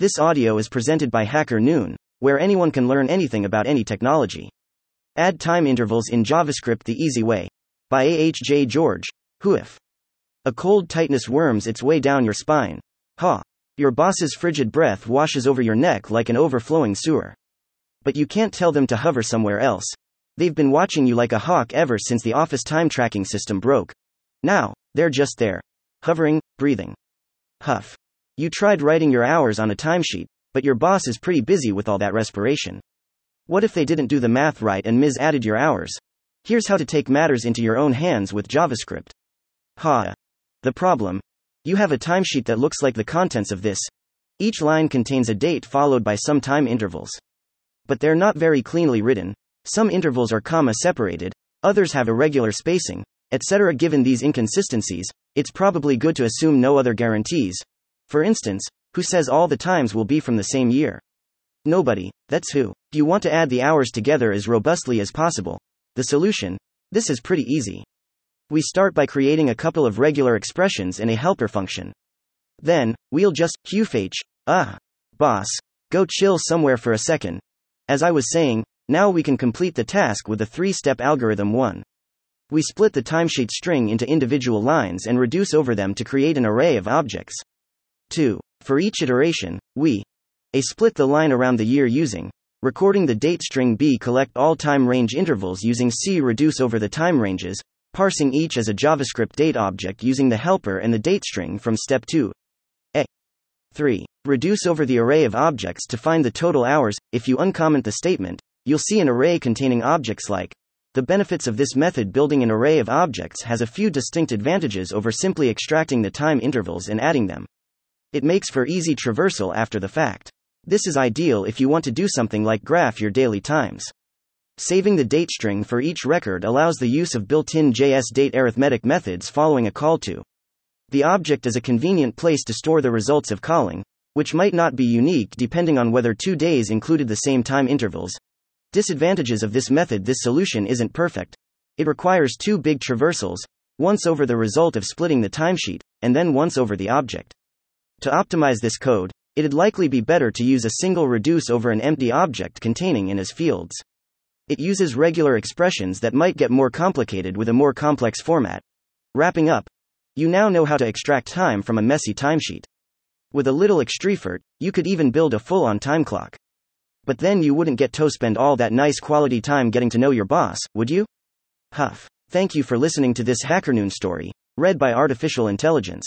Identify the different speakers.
Speaker 1: This audio is presented by Hacker Noon, where anyone can learn anything about any technology. Add time intervals in JavaScript the easy way. By AHJ George. Whoif. A cold tightness worms its way down your spine. Ha. Your boss's frigid breath washes over your neck like an overflowing sewer. But you can't tell them to hover somewhere else. They've been watching you like a hawk ever since the office time tracking system broke. Now, they're just there. Hovering, breathing. Huff. You tried writing your hours on a timesheet, but your boss is pretty busy with all that respiration. What if they didn't do the math right and Ms. added your hours? Here's how to take matters into your own hands with JavaScript. Ha. The problem? You have a timesheet that looks like the contents of this. Each line contains a date followed by some time intervals. But they're not very cleanly written. Some intervals are comma separated, others have irregular spacing, etc. Given these inconsistencies, it's probably good to assume no other guarantees, for instance, who says all the times will be from the same year? Nobody, that's who. Do you want to add the hours together as robustly as possible. The solution? This is pretty easy. We start by creating a couple of regular expressions in a helper function. Then, we'll just qfh, ah, boss, go chill somewhere for a second. As I was saying, now we can complete the task with a three step algorithm 1. We split the timesheet string into individual lines and reduce over them to create an array of objects. 2. For each iteration, we a split the line around the year using recording the date string b collect all time range intervals using c reduce over the time ranges, parsing each as a JavaScript date object using the helper and the date string from step 2. A. 3. Reduce over the array of objects to find the total hours. If you uncomment the statement, you'll see an array containing objects like. The benefits of this method building an array of objects has a few distinct advantages over simply extracting the time intervals and adding them. It makes for easy traversal after the fact. This is ideal if you want to do something like graph your daily times. Saving the date string for each record allows the use of built in JS date arithmetic methods following a call to. The object is a convenient place to store the results of calling, which might not be unique depending on whether two days included the same time intervals. Disadvantages of this method this solution isn't perfect. It requires two big traversals, once over the result of splitting the timesheet, and then once over the object. To optimize this code, it'd likely be better to use a single reduce over an empty object containing in as fields. It uses regular expressions that might get more complicated with a more complex format. Wrapping up, you now know how to extract time from a messy timesheet. With a little extra you could even build a full on time clock. But then you wouldn't get to spend all that nice quality time getting to know your boss, would you? Huff. Thank you for listening to this HackerNoon story, read by Artificial Intelligence.